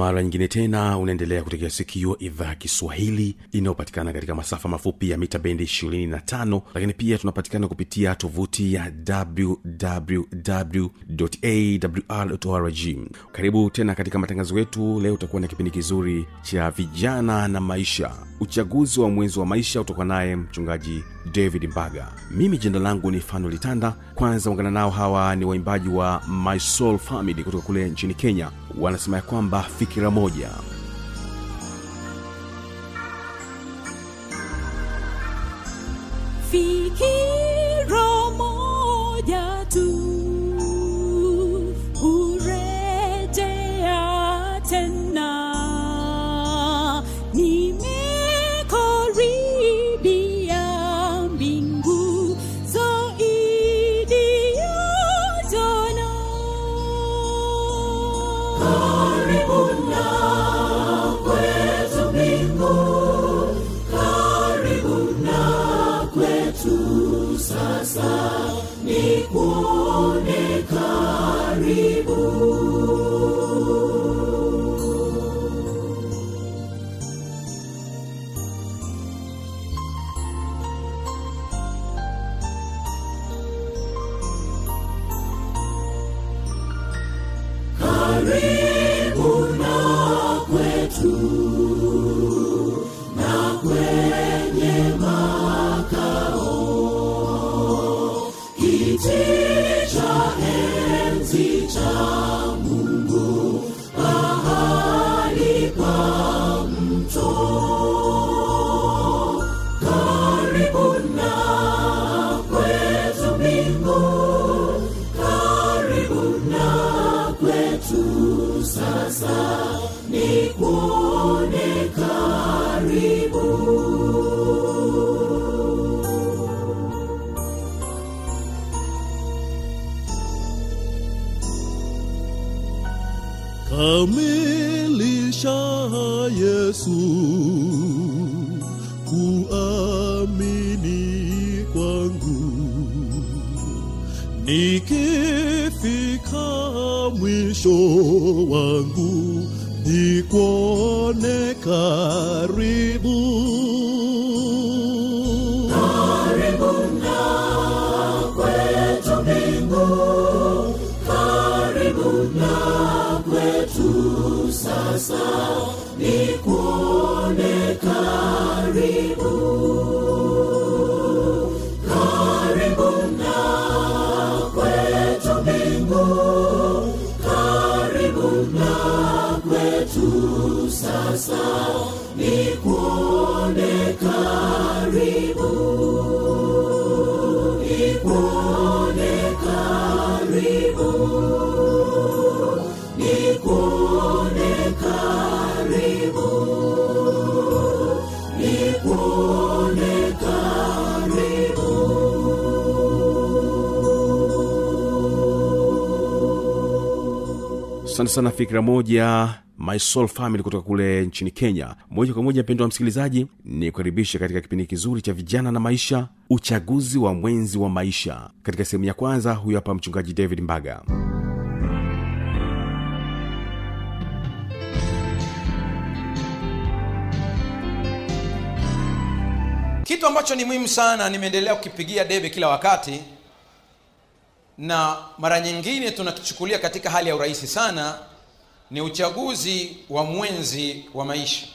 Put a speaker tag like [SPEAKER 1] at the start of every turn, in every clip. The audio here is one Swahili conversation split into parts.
[SPEAKER 1] mara nyingine tena unaendelea kutegea sikio idhaa ya kiswahili inayopatikana katika masafa mafupi ya mita bendi 25 lakini pia tunapatikana kupitia tovuti ya wwwawrrg karibu tena katika matangazo yetu. Leo utakuwa na kipindi kizuri cha vijana na maisha. Uchaguzi wa mwenzi wa maisha utoka naye mchungaji david mbaga. Mimi jina langu ni fano litanda kwanza ungana nao hawa ni waimbaji wa my soul family kutoka kule nchini kenya. Wanasema ya kwamba fikira moja.
[SPEAKER 2] Fikira
[SPEAKER 3] Jesus.
[SPEAKER 4] Kamilisha Yesu. Kuamini kwangu. Nikifika mwisho wangu nikuone karibu
[SPEAKER 3] sasa
[SPEAKER 1] asante sana fikira moja my soul family kutoka kule nchini kenya. Moja kwa moja mpendo wa msikilizaji ni kukaribisha katika kipindi kizuri cha vijana na maisha uchaguzi wa mwenzi wa maisha. Katika sehemu ya kwanza huyu hapa mchungaji david mbaga.
[SPEAKER 5] Kitu ambacho ni muhimu sana nimeendelea kukipigia debe kila wakati na mara nyingine tunakichukulia katika hali ya urahisi sana ni uchaguzi wa mwenzi wa maisha.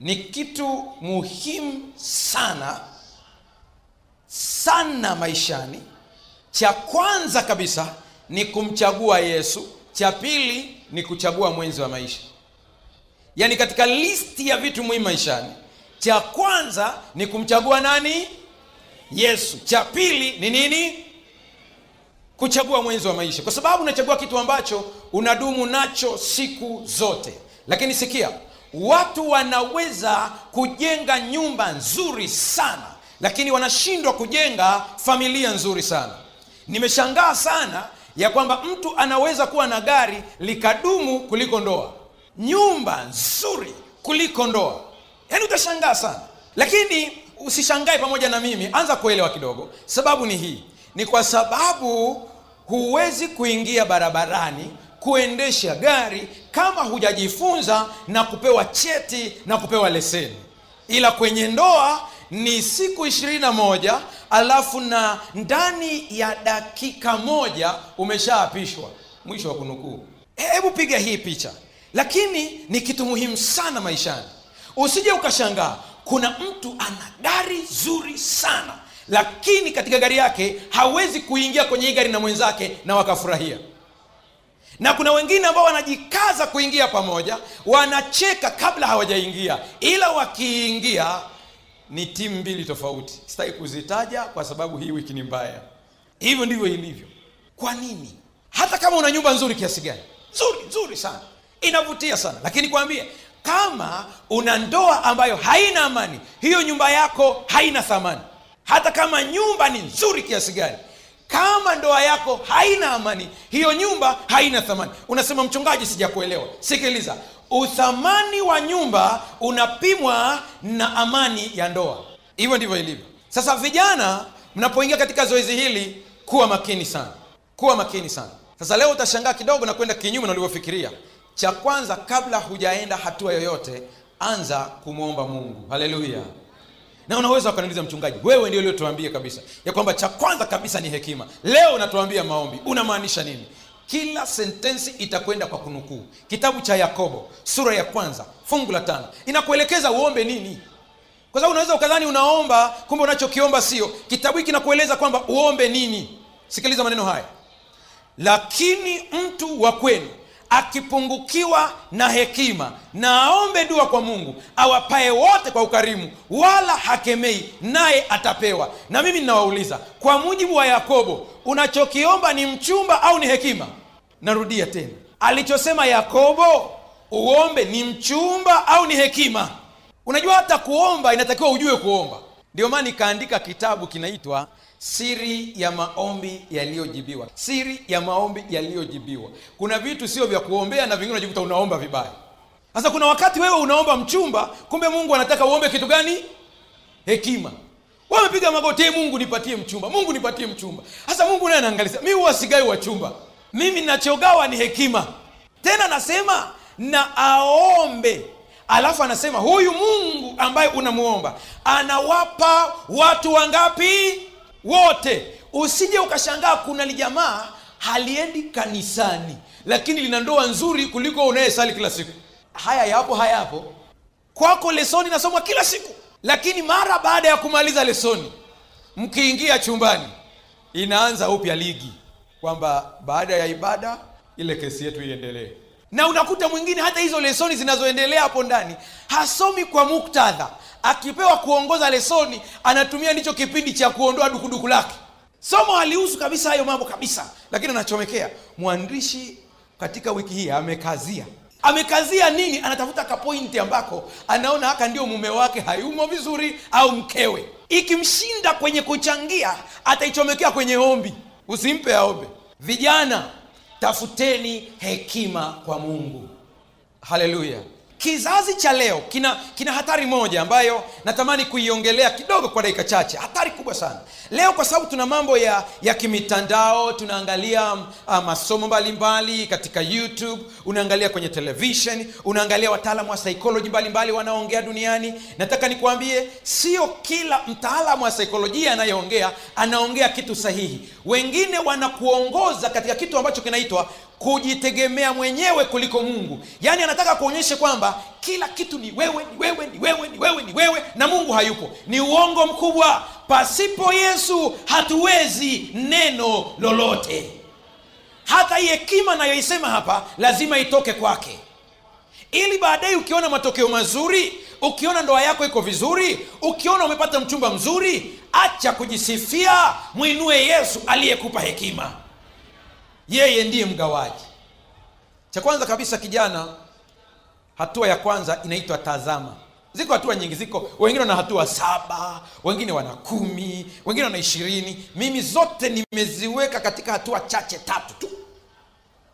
[SPEAKER 5] Ni kitu muhimu sana sana maishani. Cha kwanza kabisa ni kumchagua yesu cha pili ni kuchagua mwenzi wa maisha. Yaani katika listi ya vitu muhimu maishani cha kwanza ni kumchagua nani? Yesu. Cha pili ni nini kuchagua mwenzi wa maisha. Kwa sababu unachagua kitu ambacho unadumu nacho siku zote. Lakini sikia watu wanaweza kujenga nyumba nzuri sana lakini wanashindwa kujenga familia nzuri sana. Nimeshangaa sana ya kwamba mtu anaweza kuwa na gari likadumu kuliko ndoa. Nyumba nzuri kuliko ndoa. Yaani utashangaa sana. Lakini usishangae pamoja na mimi. Anza kuelewa kidogo. Sababu ni hii. Ni kwa sababu huwezi kuingia barabarani kuendesha gari kama hujajifunza na kupewa cheti na kupewa leseni. Ila kwenye ndoa ni siku ishirini na moja alafu na ndani ya dakika moja umeshaapishwa. Mwisho wa kunukuu. Hebu piga hii picha. Lakini ni kitu muhimu sana maishani. Usije ukashangaa kuna mtu ana gari zuri sana lakini katika gari yake hawezi kuingia kwenye hii gari na mwenzake na wakafurahia. Na kuna wengine ambao wanajikaza kuingia pamoja wanacheka kabla hawajaingia. Ila wakiingia ni timu mbili tofauti. Sitaki kuzitaja kwa sababu hii wiki ni mbaya. Hivyo ndivyo ilivyo. Kwa nini? Hata kama una nyumba nzuri kiasi gani. Nzuri nzuri sana. Inavutia sana. Lakini kwambie kama una ndoa ambayo haina amani hiyo nyumba yako haina thamani hata kama nyumba ni nzuri kiasi gani kama ndoa yako haina amani hiyo nyumba haina thamani. Unasema mchungaji sijakuelewa. Sikiliza uthamani wa nyumba unapimwa na amani ya ndoa. Hivyo ndivyo ilivyo. Sasa vijana mnapoingia katika zoezi hili kuwa makini sana. Kuwa makini sana. Sasa leo utashangaa kidogo na kwenda kinyume na ulivyofikiria. Cha kwanza kabla hujaenda hatua yoyote anza kumwomba mungu. Haleluya na unaweza ukaniuliza mchungaji wewe ndio uliotuambia kabisa ya kwamba cha kwanza kabisa ni hekima. Leo unatuambia maombi. Unamaanisha nini? Kila sentensi itakwenda kwa kunukuu. Kitabu cha yakobo sura ya kwanza fungu la tano. Inakuelekeza uombe nini? Kwa sababu unaweza ukadhani unaomba kumbe unachokiomba sio. Kitabu hiki kinakueleza kwamba uombe nini? Sikiliza maneno haya. Lakini mtu wa kwenu akipungukiwa na hekima na aombe dua kwa mungu awapae wote kwa ukarimu wala hakemei naye atapewa. Na mimi ninawauliza kwa mujibu wa yakobo unachokiomba ni mchumba au ni hekima? Narudia tena alichosema yakobo uombe ni mchumba au ni hekima? Unajua hata kuomba inatakiwa ujue kuomba. Ndio maana nikaandika kitabu kinaitwa siri ya maombi yaliyojibiwa. Siri ya maombi yaliyojibiwa. Kuna vitu sio vya kuombea na vingine unajikuta unaomba vibaya. Sasa kuna wakati wewe unaomba mchumba kumbe mungu anataka uombe kitu gani? Hekima. Wamepiga magoti "Ee mungu nipatie mchumba mungu nipatie mchumba. Sasa mungu naye anaangalia mi huwa sigai wa mimi nachogawa ni hekima. Tena nasema na aombe. Alafu anasema huyu mungu ambaye unamuomba anawapa watu wangapi wote. Usije ukashangaa kuna lijamaa haliendi kanisani lakini lina ndoa nzuri kuliko unayesali kila siku. Haya yapo hayapo kwako lesoni nasomwa kila siku. Lakini mara baada ya kumaliza lesoni mkiingia chumbani inaanza upya ligi kwamba baada ya ibada ile kesi yetu iendelee na unakuta mwingine hata hizo lesoni zinazoendelea hapo ndani hasomi kwa muktadha. Akipewa kuongoza lesoni anatumia ndicho kipindi cha kuondoa dukuduku lake. Somo alihusu kabisa hayo mambo kabisa lakini anachomekea mwandishi katika wiki hii amekazia. Amekazia nini? Anatafuta kapointi ambako anaona haka ndio mume wake hayumo vizuri au mkewe. Ikimshinda kwenye kuchangia ataichomekea kwenye ombi. Usimpe aombe. Vijana tafuteni hekima kwa mungu. Haleluya kizazi cha leo kina kina hatari moja ambayo natamani kuiongelea kidogo kwa dakika chache. Hatari kubwa sana. Leo kwa sababu tuna mambo ya ya kimitandao tunaangalia uh, masomo mbalimbali katika youtube unaangalia kwenye televishen unaangalia wataalamu wa saikoloji mbalimbali wanaoongea duniani. Nataka nikuambie sio kila mtaalamu wa saikolojia anayeongea anaongea kitu sahihi. Wengine wanakuongoza katika kitu ambacho kinaitwa kujitegemea mwenyewe kuliko mungu. Yaani anataka kuonyeshe kwamba kila kitu ni wewe ni wewe ni wewe ni wewe ni wewe na mungu hayupo. Ni uongo mkubwa. Pasipo yesu hatuwezi neno lolote. Hata hii hekima nayoisema hapa lazima itoke kwake. Ili baadaye ukiona matokeo mazuri ukiona ndoa yako iko vizuri ukiona umepata mchumba mzuri acha kujisifia mwinue yesu aliyekupa hekima yeye ndiye mgawaji. Cha kwanza kabisa kijana hatua ya kwanza inaitwa tazama. Ziko hatua nyingi ziko. Wengine wana hatua saba wengine wana kumi wengine wana ishirini. Mimi zote nimeziweka katika hatua chache tatu tu.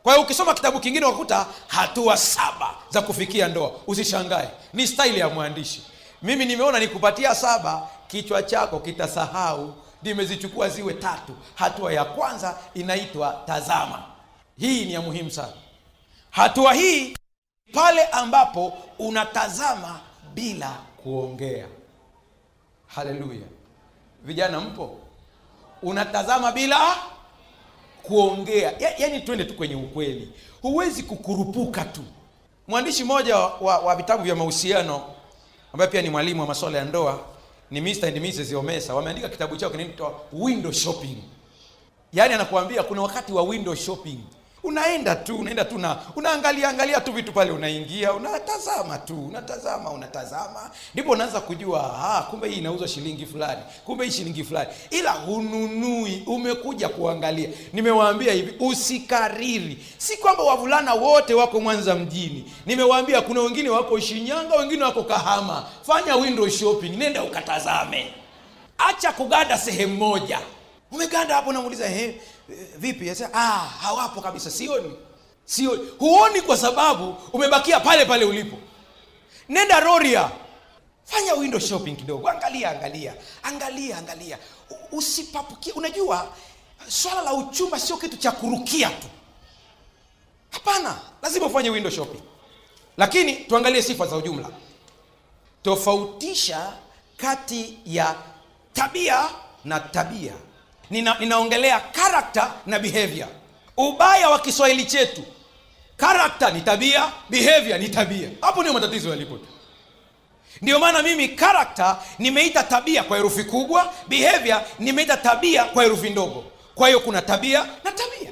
[SPEAKER 5] Kwa hiyo ukisoma kitabu kingine wakuta hatua saba za kufikia ndoa. Usishangae ni staili ya mwandishi. Mimi nimeona nikupatia saba kichwa chako kitasahau nimezichukua ziwe tatu. Hatua ya kwanza inaitwa tazama. Hii ni ya muhimu sana. Hatua hii pale ambapo unatazama bila kuongea. Haleluya. Vijana mpo? Unatazama bila kuongea. Ya, yani twende tu kwenye ukweli. Huwezi kukurupuka tu. Mwandishi mmoja wa, wa, wa vitabu vya mahusiano ambaye pia ni mwalimu wa masuala ya ndoa ni Mr. and Mrs. Omesa wameandika kitabu chao kinaitwa window shopping yaani anakuambia kuna wakati wa window shopping unaenda tu unaenda tu na unaangalia angalia tu vitu pale unaingia unatazama tu unatazama unatazama. Ndipo unaanza kujua kumbe hii inauzwa shilingi fulani kumbe hii shilingi fulani. Ila hununui umekuja kuangalia. Nimewaambia hivi usikariri. Si kwamba wavulana wote wako mwanza mjini. Nimewaambia kuna wengine wako shinyanga wengine wako kahama. Fanya window shopping nenda ukatazame. Acha kuganda sehemu moja umeganda hapo namuuliza eh, vipi? Asa, ah, hawapo kabisa. Sioni. Sioni. Huoni kwa sababu umebakia pale pale ulipo. Nenda roria. Fanya window shopping kidogo. Angalia angalia. Angalia angalia. Usipapukie. Unajua swala la uchumba sio kitu cha kurukia tu. Hapana. Lazima ufanye window shopping. Lakini tuangalie sifa za ujumla. Tofautisha kati ya tabia na tabia Nina, ninaongelea character na behavior. Ubaya wa kiswahili chetu character ni tabia behavior ni tabia. Hapo ndio matatizo yalipo. Ndio maana mimi character nimeita tabia kwa herufi kubwa behavior nimeita tabia kwa herufi ndogo. Kwa hiyo kuna tabia na tabia.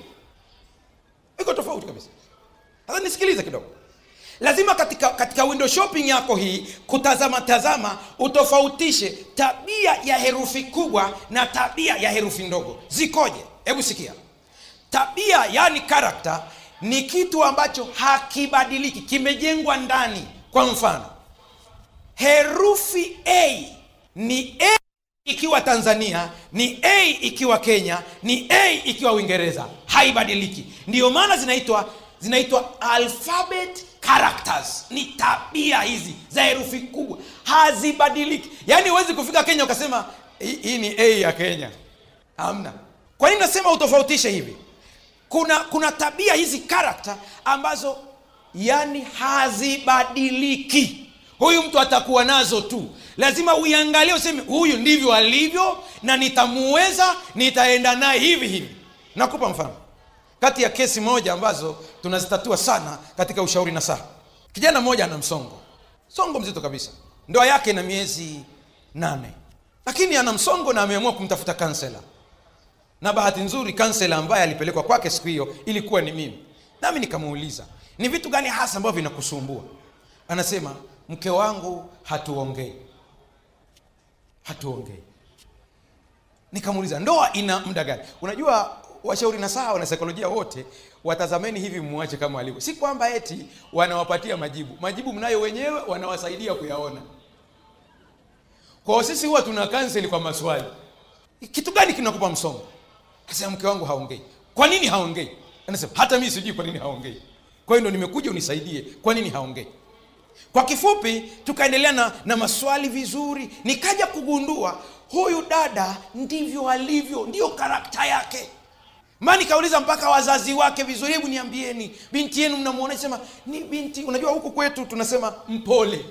[SPEAKER 5] Iko tofauti kabisa. Sasa nisikilize kidogo lazima katika katika window shopping yako hii kutazama tazama utofautishe tabia ya herufi kubwa na tabia ya herufi ndogo. Zikoje? Hebu sikia. Tabia yani karakta ni kitu ambacho hakibadiliki kimejengwa ndani. Kwa mfano herufi a ni a ikiwa tanzania ni a ikiwa kenya ni a ikiwa uingereza. Haibadiliki. Ndiyo maana zinaitwa zinaitwa alphabet characters. Ni tabia hizi za herufi kubwa. Hazibadiliki. Yaani huwezi kufika kenya ukasema "Hii- ni a ya kenya. Hamna. Kwa nini nasema utofautishe hivi? Kuna kuna tabia hizi karakta ambazo yani hazibadiliki. Huyu mtu atakuwa nazo tu. Lazima uiangalie useme huyu ndivyo alivyo na nitamuweza nitaenda naye hivi hivi. Nakupa mfano kati ya kesi moja ambazo tunazitatua sana katika ushauri na saa kijana mmoja ana msongo. Msongo mzito kabisa. Ndoa yake na miezi nane. Lakini ana msongo na ameamua kumtafuta kansela na bahati nzuri kansela ambaye alipelekwa kwake siku hiyo ilikuwa ni mimi. Nami nikamuuliza ni vitu gani hasa ambavyo vinakusumbua? Anasema mke wangu hatuongei. Hatuongei. Nikamuuliza ndoa ina muda gani? Unajua washauri na sawa na saikolojia wote watazameni hivi mwache kama alivyo si kwamba eti wanawapatia majibu. Majibu mnayo wenyewe wanawasaidia kuyaona. Kwa sisi huwa tuna kanseli kwa maswali. Kitu gani kinakupa msongo? Kasema mke wangu haongei. Kwa nini haongei? Anasema hata mimi sijui kwa nini haongei. Kwa hiyo ndo nimekuja unisaidie kwa nini haongei? Kwa kifupi tukaendelea na, na maswali vizuri. Nikaja kugundua huyu dada ndivyo alivyo ndiyo karakta yake ma nikauliza mpaka wazazi wake vizuri hebu niambieni. Binti yenu mnamwona sema ni binti unajua huku kwetu tunasema mpole.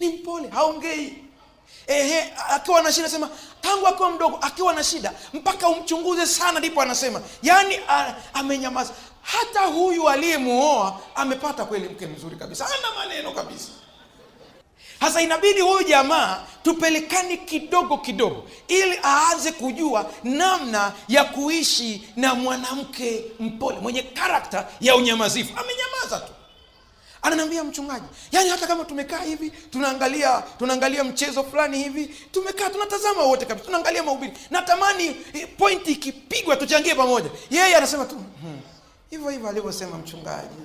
[SPEAKER 5] Ni mpole haongei. Ehe akiwa na shida sema tangu akiwa mdogo akiwa na shida mpaka umchunguze sana ndipo anasema. Yaani amenyamaza. Hata huyu aliyemuoa amepata kweli mke mzuri kabisa. Ana maneno kabisa sasa inabidi huyu jamaa tupelekane kidogo kidogo ili aanze kujua namna ya kuishi na mwanamke mpole mwenye karakta ya unyamazifu. Amenyamaza tu. Ananiambia mchungaji yaani hata kama tumekaa hivi tunaangalia tunaangalia mchezo fulani hivi tumekaa tunatazama wote kabisa tunaangalia mahubiri. Natamani eh, pointi ikipigwa tuchangie pamoja. Yeye anasema tu "Hmm, hivyo hivyo alivyosema mchungaji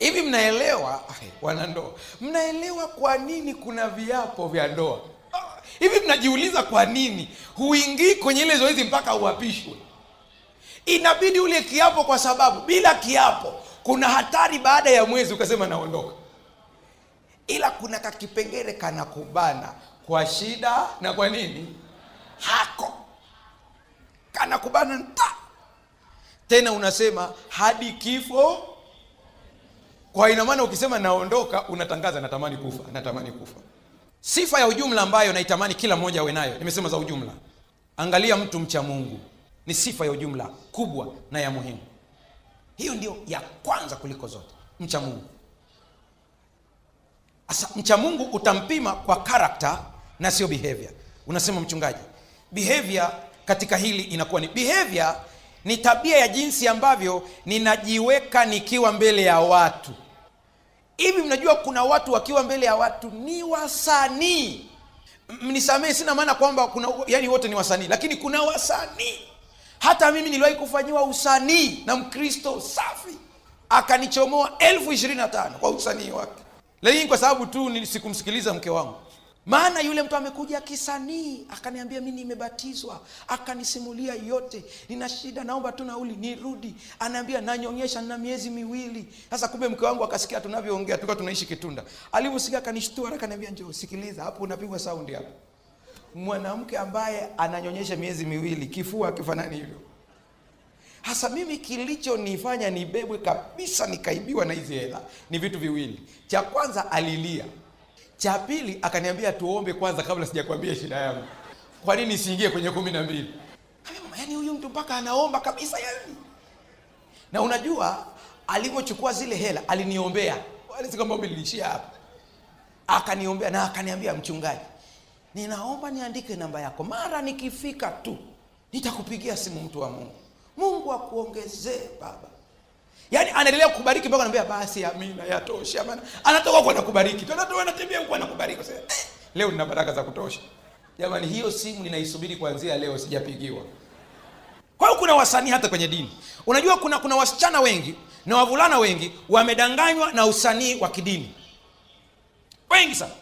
[SPEAKER 5] hivi mnaelewa? Wanandoa mnaelewa kwa nini kuna viapo vya ndoa? Ah, hivi mnajiuliza kwa nini huingii kwenye ile zoezi mpaka uapishwe? Inabidi ule kiapo kwa sababu bila kiapo kuna hatari baada ya mwezi ukasema naondoka. Ila kuna kakipengele kanakubana kwa shida na kwa nini? Hako. Kanakubana nta. Tena unasema hadi kifo kwa ina maana ukisema naondoka unatangaza natamani kufa natamani kufa. Sifa ya ujumla ambayo naitamani kila mmoja awe nayo nimesema za ujumla. Angalia mtu mcha mungu ni sifa ya ujumla kubwa na ya muhimu. Hiyo ndio ya kwanza kuliko zote mcha mungu. Asa, mcha mungu utampima kwa karakta na sio behavior. Unasema mchungaji behavior katika hili inakuwa ni behavior ni tabia ya jinsi ambavyo ninajiweka nikiwa mbele ya watu. Hivi mnajua kuna watu wakiwa mbele ya watu ni wasanii. Mnisamehe sina maana kwamba kuna yani wote ni wasanii lakini kuna wasanii. Hata mimi niliwahi kufanyiwa usanii na mkristo safi akanichomoa elfu ishirini na tano kwa usanii wake. Lakini kwa sababu tu sikumsikiliza mke wangu maana yule mtu amekuja kisanii akaniambia mi nimebatizwa akanisimulia yote. Nina shida naomba tu nauli nirudi. Anaambia nanyonyesha na miezi miwili. Sasa kumbe mke wangu akasikia tunavyoongea tulikuwa tunaishi kitunda. Alivyosikia akanishtua akaniambia njoo sikiliza hapo unapigwa saundi hapo. Mwanamke ambaye ananyonyesha miezi miwili kifua akifanani hivyo. Hasa mimi kilichonifanya nibebwe kabisa nikaibiwa na hizi hela ni vitu viwili. Cha kwanza alilia cha pili akaniambia tuombe kwanza kabla sijakwambia shida yangu. Kwa nini siingie kwenye kumi na mbili? Yaani huyu mtu mpaka anaomba kabisa yani na unajua alivyochukua zile hela aliniombea. Wala si hapa. Akaniombea na akaniambia mchungaji ninaomba niandike namba yako. Mara nikifika tu nitakupigia simu mtu wa mungu. Mungu akuongezee baba yaani anaendelea kukubariki mpaka anambia basi amina yatosha bana anatoka huko anakubariki. Tunatoa anatembea huko anakubariki. Sasa, eh, leo nina baraka za kutosha. Jamani hiyo simu ninaisubiri kuanzia leo sijapigiwa. Kwa hiyo kuna wasanii hata kwenye dini. Unajua kuna kuna wasichana wengi na wavulana wengi wamedanganywa na usanii wa kidini. Wengi sana.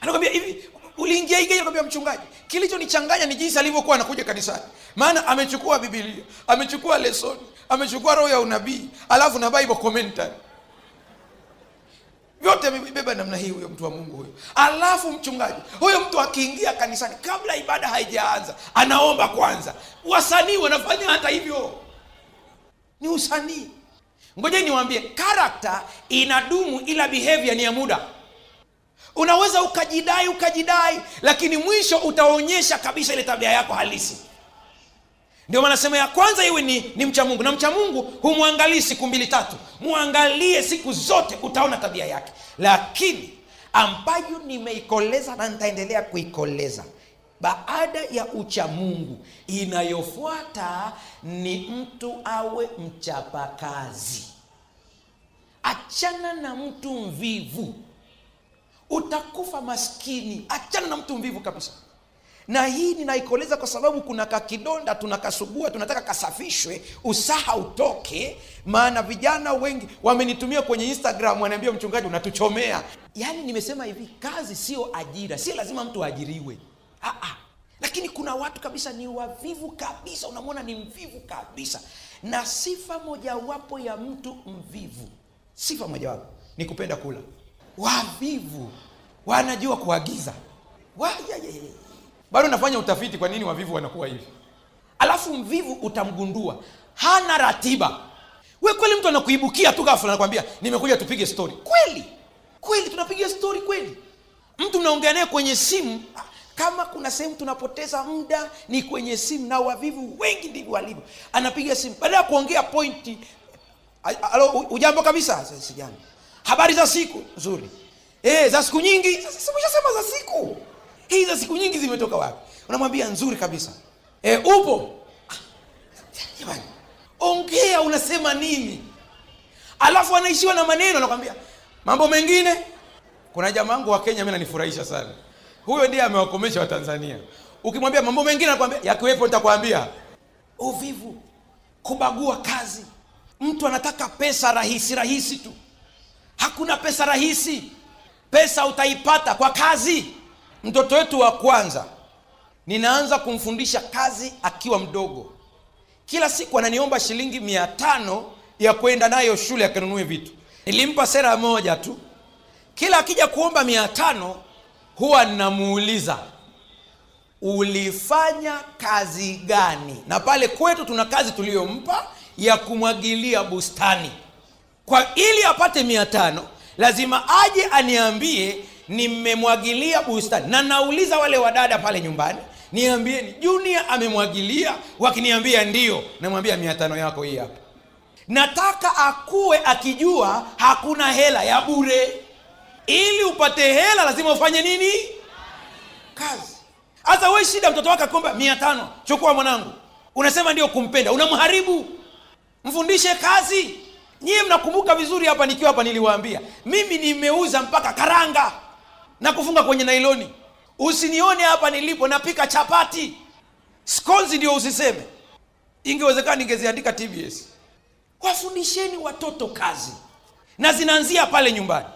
[SPEAKER 5] Anakwambia hivi uliingia anakwambia mchungaji kilichonichanganya ni jinsi alivyokuwa anakuja kanisani. Maana amechukua bibilia amechukua lesoni amechukua roho ya unabii alafu na bible commentary. Vyote amebeba namna hii huyo mtu wa mungu huyo. Alafu mchungaji huyo mtu akiingia kanisani kabla ibada haijaanza anaomba kwanza. Wasanii wanafanya hata hivyo. Ni usanii. Ngoja niwaambie karakta inadumu ila behavior ni ya muda unaweza ukajidai ukajidai lakini mwisho utaonyesha kabisa ile tabia yako halisi. Ndio maana sema ya kwanza iwe ni, ni mcha mungu. Na mcha mungu humwangalii siku mbili tatu. Mwangalie siku zote utaona tabia yake. Lakini ambayo nimeikoleza na nitaendelea kuikoleza. Baada ya ucha mungu inayofuata ni mtu awe mchapakazi. Achana na mtu mvivu utakufa maskini. Achana na mtu mvivu kabisa. Na hii ninaikoleza kwa sababu kuna kakidonda tunakasugua tunataka kasafishwe. Usaha utoke maana vijana wengi wamenitumia kwenye instagram wanaambia mchungaji unatuchomea. Yaani nimesema hivi kazi sio ajira. Sio lazima mtu aajiriwe Aa, lakini kuna watu kabisa ni wavivu kabisa. Unamwona ni mvivu kabisa. Na sifa mojawapo ya mtu mvivu sifa mojawapo ni kupenda kula wavivu. Wanajua kuagiza. Bado nafanya utafiti kwa nini wavivu wanakuwa hivi. Alafu mvivu utamgundua. Hana ratiba. We kweli mtu anakuibukia tu ghafla anakwambia nimekuja tupige story. Kweli. Kweli tunapiga story kweli. Mtu mnaongea naye kwenye simu kama kuna sehemu tunapoteza muda ni kwenye simu na wavivu wengi ndivyo walivyo. Anapiga simu. Baada ya kuongea pointi alo ujambo kabisa? Sijani habari za siku? Nzuri. E, za siku nyingi? Simeshasema za siku. Hii za siku nyingi zimetoka wapi? Unamwambia nzuri kabisa. E, upo? Ah, ongea unasema nini? Alafu anaishiwa na maneno anakwambia mambo mengine? Kuna jamaa wangu wa kenya mi nanifurahisha sana. Huyo ndiye amewakomesha watanzania. Ukimwambia mambo mengine anakwambia yakiwepo nitakwambia. Uvivu. Kubagua kazi. Mtu anataka pesa rahisi rahisi tu hakuna pesa rahisi. Pesa utaipata kwa kazi. Mtoto wetu wa kwanza ninaanza kumfundisha kazi akiwa mdogo. Kila siku ananiomba shilingi mia tano ya kwenda nayo shule akanunue vitu. Nilimpa sera moja tu. Kila akija kuomba mia tano huwa ninamuuliza ulifanya kazi gani? Na pale kwetu tuna kazi tuliyompa ya kumwagilia bustani kwa ili apate mia tano lazima aje aniambie nimemwagilia bustani. Na nauliza wale wadada pale nyumbani niambieni junia amemwagilia? Wakiniambia ndio. Namwambia mia tano yako hii hapa. Nataka akuwe akijua hakuna hela ya bure. Ili upate hela lazima ufanye nini? Kazi. Hasa we shida mtoto wake akiomba mia tano chukua mwanangu. Unasema ndio kumpenda unamharibu. Mfundishe kazi nyie mnakumbuka vizuri hapa nikiwa hapa niliwaambia mimi nimeuza mpaka karanga na kufunga kwenye nailoni. Usinione hapa nilipo napika chapati. Skonzi ndio usiseme. Ingewezekana ningeziandika tbs wafundisheni watoto kazi. Na zinaanzia pale nyumbani.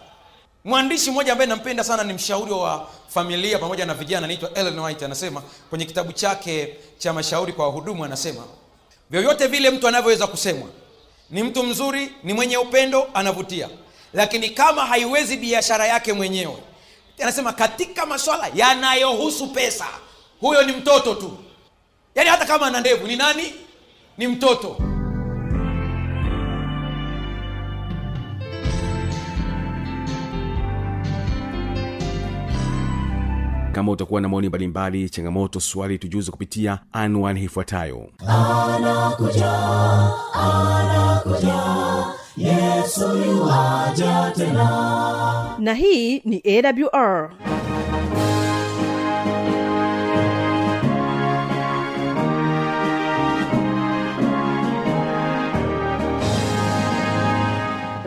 [SPEAKER 5] Mwandishi mmoja ambaye nampenda sana ni mshauri wa familia pamoja na vijana anaitwa Ellen White anasema kwenye kitabu chake cha mashauri kwa wahudumu anasema vyovyote vile mtu anavyoweza kusemwa ni mtu mzuri ni mwenye upendo anavutia. Lakini kama haiwezi biashara yake mwenyewe anasema katika maswala yanayohusu pesa huyo ni mtoto tu. Yaani hata kama ana ndevu ni nani? Ni mtoto
[SPEAKER 1] kama utakuwa na maoni mbalimbali changamoto swali tujuze kupitia anwani ifuatayo.
[SPEAKER 3] Yuaja tena.
[SPEAKER 6] Na hii ni awr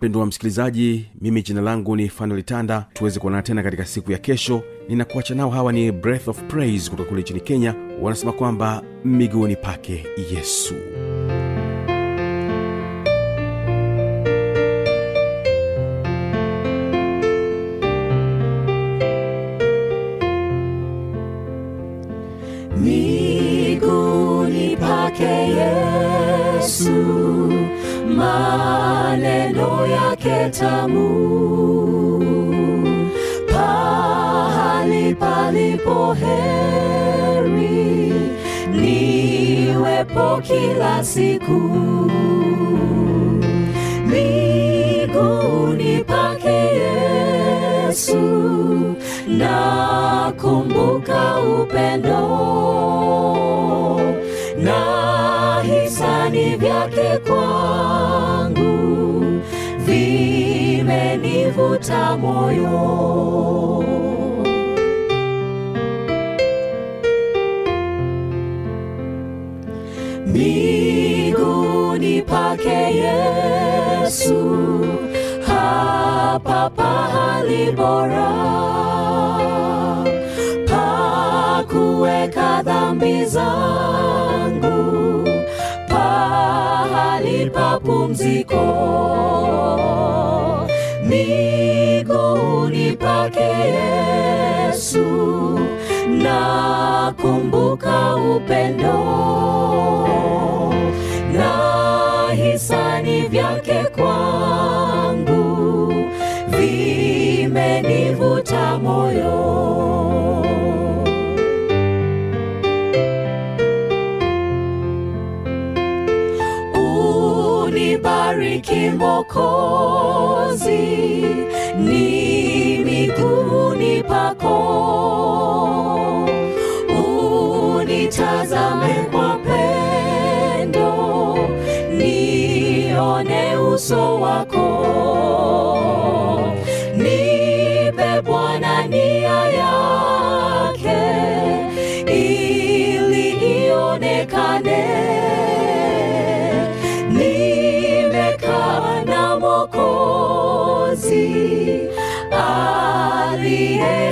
[SPEAKER 1] mpendo wa msikilizaji mimi jina langu ni fanuel tuweze kuonana tena katika siku ya kesho. Ninakuacha nao hawa ni breath of praise kutoka kule nchini kenya. Wanasema kwamba miguuni pake yesu.
[SPEAKER 3] Miguuni pake Yesu, maneno tamu, pahali palipo heri, niwepo kila siku. Miguuni pake Yesu, nakumbuka upendo. Na hisani vyake kwangu vimenivuta moyo. Miguuni pake Yesu, hapa pahali bora paku zangu pahali pa pumziko miguuni pake Yesu. Nakumbuka upendo. Na hisani vyake kwangu vimenivuta moyo. Unibariki Mokozi, pako, unitazame kwa pendo, nione uso wako,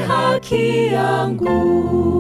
[SPEAKER 3] haki yangu.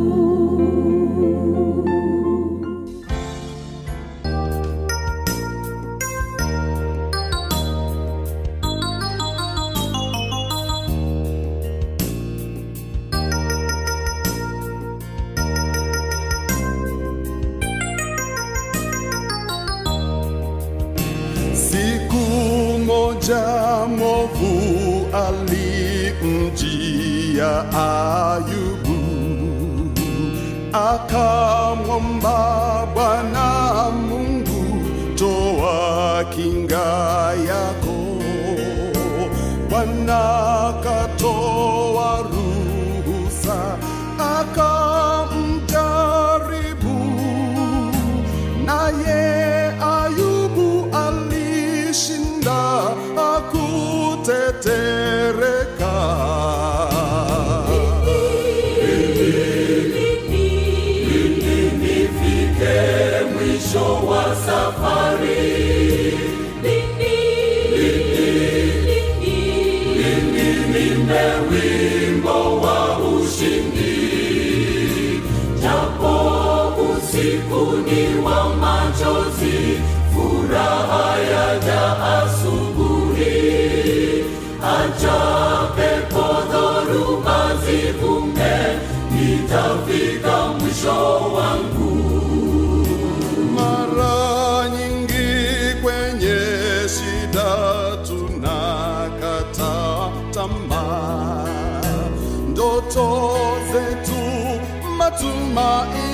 [SPEAKER 7] Mara nyingi kwenye shida tunakata tamaa, ndoto zetu, matumaini